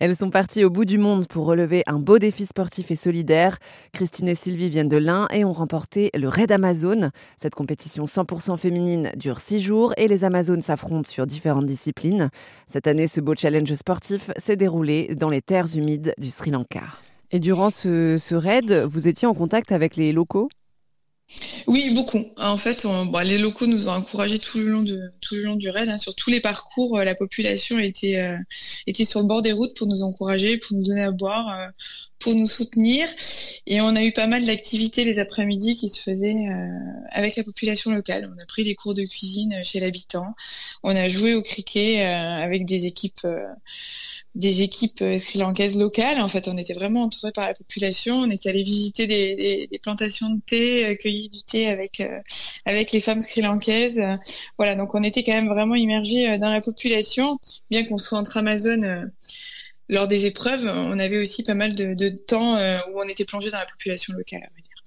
Elles sont parties au bout du monde pour relever un beau défi sportif et solidaire. Christine et Sylvie viennent de l'Ain et ont remporté le Raid Amazon. Cette compétition 100% féminine dure six jours et les Amazones s'affrontent sur différentes disciplines. Cette année, ce beau challenge sportif s'est déroulé dans les terres humides du Sri Lanka. Et durant ce, ce raid, vous étiez en contact avec les locaux? Oui, beaucoup. En fait, les locaux nous ont encouragés tout le long, de, tout le long du raid. Hein. Sur tous les parcours, euh, la population était, euh, était sur le bord des routes pour nous encourager, pour nous donner à boire, euh, pour nous soutenir. Et on a eu pas mal d'activités les après-midi qui se faisaient avec la population locale. On a pris des cours de cuisine chez l'habitant. On a joué au cricket avec des équipes des équipes euh, sri-lankaises locales. En fait, on était vraiment entouré par la population. On était allé visiter des, plantations de thé, euh, cueillir du thé avec euh, avec les femmes sri-lankaises. Voilà, donc on était quand même vraiment immergés dans la population, bien qu'on soit entre Amazones. lors des épreuves, on avait aussi pas mal de, temps où on était plongé dans la population locale, à dire.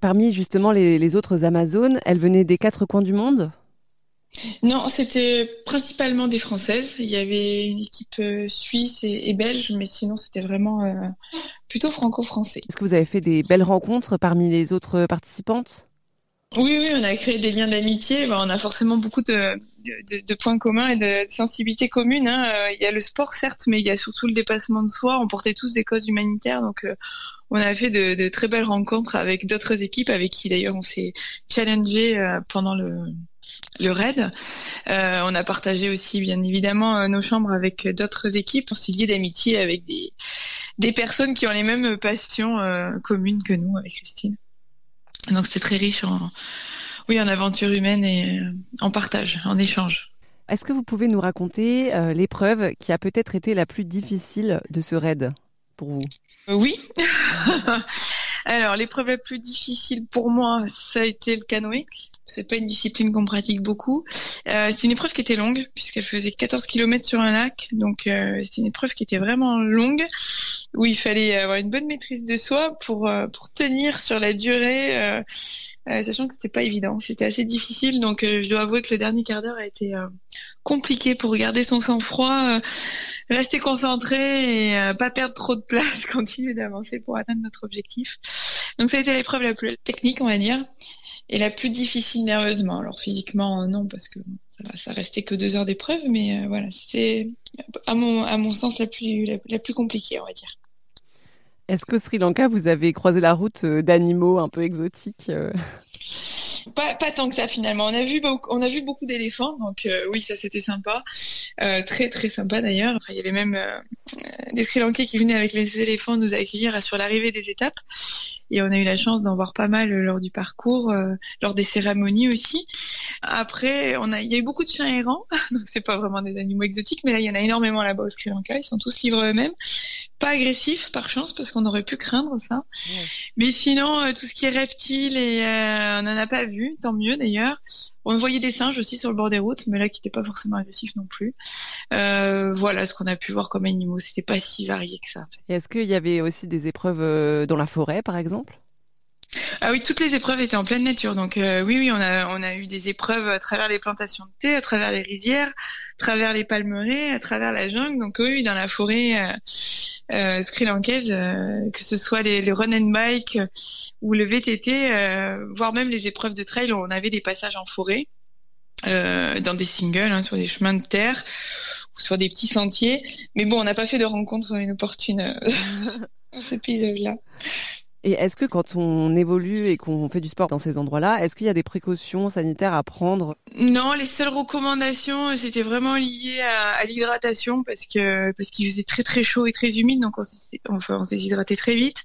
Parmi justement les, les autres Amazones, elles venaient des quatre coins du monde? Non, c'était principalement des Françaises. Il y avait une équipe euh, suisse et, belge, mais sinon c'était vraiment euh, plutôt franco-français. Est-ce que vous avez fait des belles rencontres parmi les autres participantes? Oui, oui, on a créé des liens d'amitié. on a forcément beaucoup de, points communs et de, sensibilités communes. Hein. Euh, il y a le sport, certes, mais il y a surtout le dépassement de soi. On portait tous des causes humanitaires, donc on a fait de, très belles rencontres avec d'autres équipes, avec qui d'ailleurs on s'est challengé pendant le, le raid. Euh, on a partagé aussi bien évidemment euh, nos chambres avec d'autres équipes. On s'est lié d'amitié avec des, des personnes qui ont les mêmes passions euh, communes que nous avec Christine. Donc c'était très riche en oui en aventure humaine et en partage, en échange. Est-ce que vous pouvez nous raconter l'épreuve qui a peut-être été la plus difficile de ce raid pour vous? Oui. Alors, l'épreuve la plus difficile pour moi, ça a été le canoë. C'est pas une discipline qu'on pratique beaucoup. Euh, c'est une épreuve qui était longue, puisqu'elle faisait 14 km sur un lac. Donc, euh, c'est une épreuve qui était vraiment longue, où il fallait avoir une bonne maîtrise de soi pour, euh, pour tenir sur la durée, euh, euh, sachant que c'était pas évident. C'était assez difficile. Donc, je dois avouer que le dernier quart d'heure a été compliqué pour garder son sang-froid rester concentré et euh, pas perdre trop de place, continuer d'avancer pour atteindre notre objectif. Donc ça a été l'épreuve la plus technique, on va dire, et la plus difficile nerveusement. Alors physiquement, non, parce que ça, ça restait que deux heures d'épreuve, mais euh, voilà, c'était à mon, sens la plus, la, plus compliquée, on va dire. Est-ce qu'au Sri Lanka, vous avez croisé la route euh, d'animaux un peu exotiques pas, tant que ça finalement. On a vu beaucoup, on a vu beaucoup d'éléphants, donc euh, oui, ça c'était sympa, euh, très très sympa d'ailleurs. il y avait même euh, des Sri Lankais qui venaient avec les éléphants nous accueillir sur l'arrivée des étapes, et on a eu la chance d'en voir pas mal lors du parcours, lors des cérémonies aussi. Après, on a, il y a eu beaucoup de chiens errants, donc c'est pas vraiment des animaux exotiques, mais là il y en a énormément là-bas au Sri Lanka. Ils sont tous livrés eux-mêmes, pas agressifs par chance parce qu'on aurait pu craindre ça. Mais sinon, tout ce qui est reptiles et on n'en a pas vu, tant mieux d'ailleurs. On voyait des singes aussi sur le bord des routes, mais là qui n'étaient pas forcément agressifs non plus. Euh, voilà ce qu'on a pu voir comme animaux. C'était pas si varié que ça. Est-ce qu'il y avait aussi des épreuves euh, dans la forêt, par exemple? Ah oui, toutes les épreuves étaient en pleine nature. Donc euh, oui, oui, on a, on a eu des épreuves à travers les plantations de thé, à travers les rizières, à travers les palmeraies, à travers la jungle. Donc oui, dans la forêt euh, euh, sri lankaise, euh, que ce soit les, les, run and bike ou le VTT, voire même les épreuves de trail, on avait des passages en forêt, dans des singles, hein, sur des chemins de terre ou sur des petits sentiers. Mais bon, on n'a pas fait de rencontre inopportune dans ce paysage-là. Et est-ce que quand on évolue et qu'on fait du sport dans ces endroits-là, est-ce qu'il y a des précautions sanitaires à prendre? Non, les seules recommandations, c'était vraiment lié à, l'hydratation parce que parce qu'il faisait très très chaud et très humide, donc on, enfin, on s'est déshydraté très vite.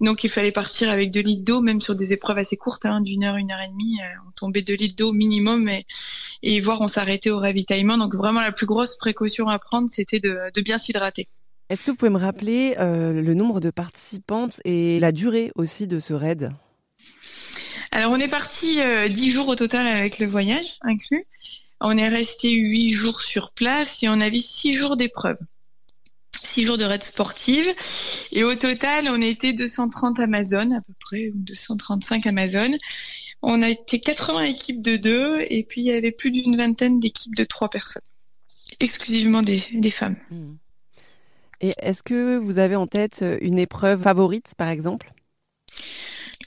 Donc il fallait partir avec 2 litres d'eau, même sur des épreuves assez courtes, hein, d'une heure, une heure et demie, euh, on tombait 2 litres d'eau minimum et, et voir on s'arrêtait au ravitaillement. Donc vraiment la plus grosse précaution à prendre, c'était de, de bien s'hydrater. Est-ce que vous pouvez me rappeler euh, le nombre de participantes et la durée aussi de ce raid? Alors on est parti euh, dix jours au total avec le voyage inclus. On est resté huit jours sur place et on a vu six jours d'épreuve. Six jours de raid sportive. Et au total, on était 230 Amazones à peu près, ou 235 Amazones. On a été 80 équipes de deux et puis il y avait plus d'une vingtaine d'équipes de trois personnes. Exclusivement des, femmes. Hmm. Et est-ce que vous avez en tête une épreuve favorite, par exemple?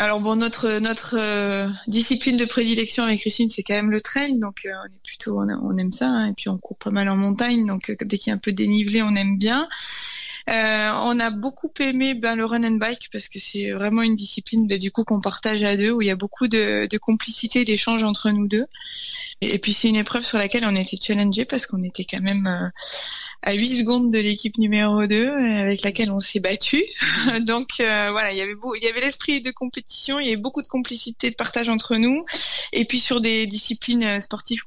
Alors bon, notre euh, discipline de prédilection avec Christine, c'est quand même le trail, donc euh, on est plutôt on, aime ça, hein. et puis on court pas mal en montagne, donc euh, dès qu'il y a un peu dénivelé, on aime bien. On a beaucoup aimé ben, le run and bike parce que c'est vraiment une discipline ben, du coup qu'on partage à deux où il y a beaucoup de, complicité, d'échange entre nous deux. Et, puis c'est une épreuve sur laquelle on été challengé parce qu'on était quand même à 8 secondes de l'équipe numéro 2 avec laquelle on s'est battu. Donc euh, voilà, il y avait il l'esprit de compétition, il y avait beaucoup de complicité, de partage entre nous, et puis sur des disciplines euh, sportives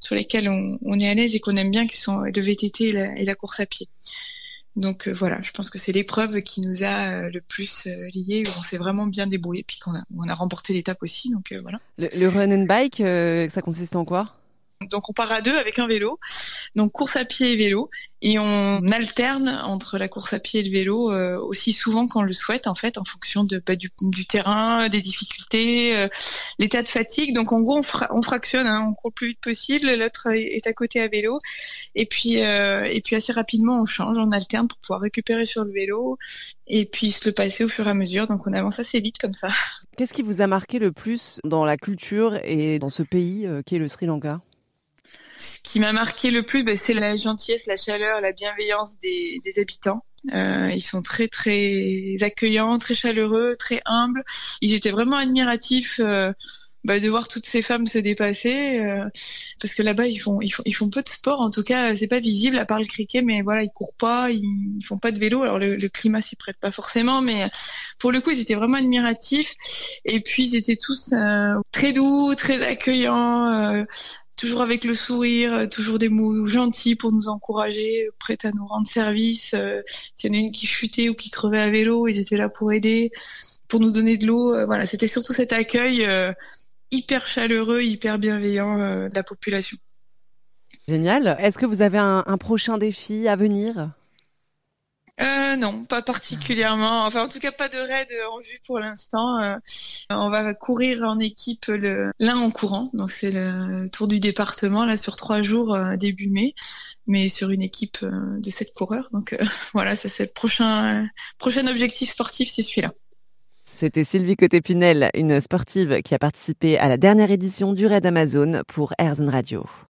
sur lesquelles on, on est à l'aise et qu'on aime bien, qui sont le VTT et la, course à pied. Donc euh, voilà, je pense que c'est l'épreuve qui nous a le plus liés, où on s'est vraiment bien débrouillé, puis qu'on a, remporté l'étape aussi. Donc voilà. Le, le, run and bike, ça consiste en quoi? Donc on part à deux avec un vélo, donc course à pied et vélo, et on alterne entre la course à pied et le vélo euh, aussi souvent qu'on le souhaite en fait, en fonction de bah, du, terrain, des difficultés, euh, l'état de fatigue. Donc en gros on, on fractionne, hein, on court le plus vite possible, l'autre est à côté à vélo, et puis euh, et puis assez rapidement on change, on alterne pour pouvoir récupérer sur le vélo et puis se le passer au fur et à mesure. Donc on avance assez vite comme ça. Qu'est-ce qui vous a marqué le plus dans la culture et dans ce pays qui est le Sri Lanka? Ce qui m'a marqué le plus, bah, c'est la gentillesse, la chaleur, la bienveillance des, habitants. Euh, ils sont très très accueillants, très chaleureux, très humbles. Ils étaient vraiment admiratifs euh, bah, de voir toutes ces femmes se dépasser, euh, parce que là-bas ils font ils font ils font peu de sport. En tout cas, c'est pas visible à part le cricket, mais voilà, ils courent pas, ils, font pas de vélo. Alors le, le climat s'y prête pas forcément, mais pour le coup, ils étaient vraiment admiratifs. Et puis ils étaient tous très doux, très accueillants toujours avec le sourire, euh, toujours des mots gentils pour nous encourager, prêts à nous rendre service. Euh, s'il y en a une qui chutait ou qui crevait à vélo, ils étaient là pour aider, pour nous donner de l'eau. Euh, voilà, c'était surtout cet accueil hyper chaleureux, hyper bienveillant de la population. Génial. Est-ce que vous avez un prochain défi à venir? Euh, non, pas particulièrement. Enfin, en tout cas, pas de raid en vue pour l'instant. Euh, on va courir en équipe l'un en courant, donc c'est le tour du département là sur trois jours euh, début mai, mais sur une équipe de sept coureurs. Donc voilà, c'est le prochain objectif sportif, c'est celui-là. C'était Sylvie Côté-Pinel, une sportive qui a participé à la dernière édition du Raid Amazon pour Airzone Radio.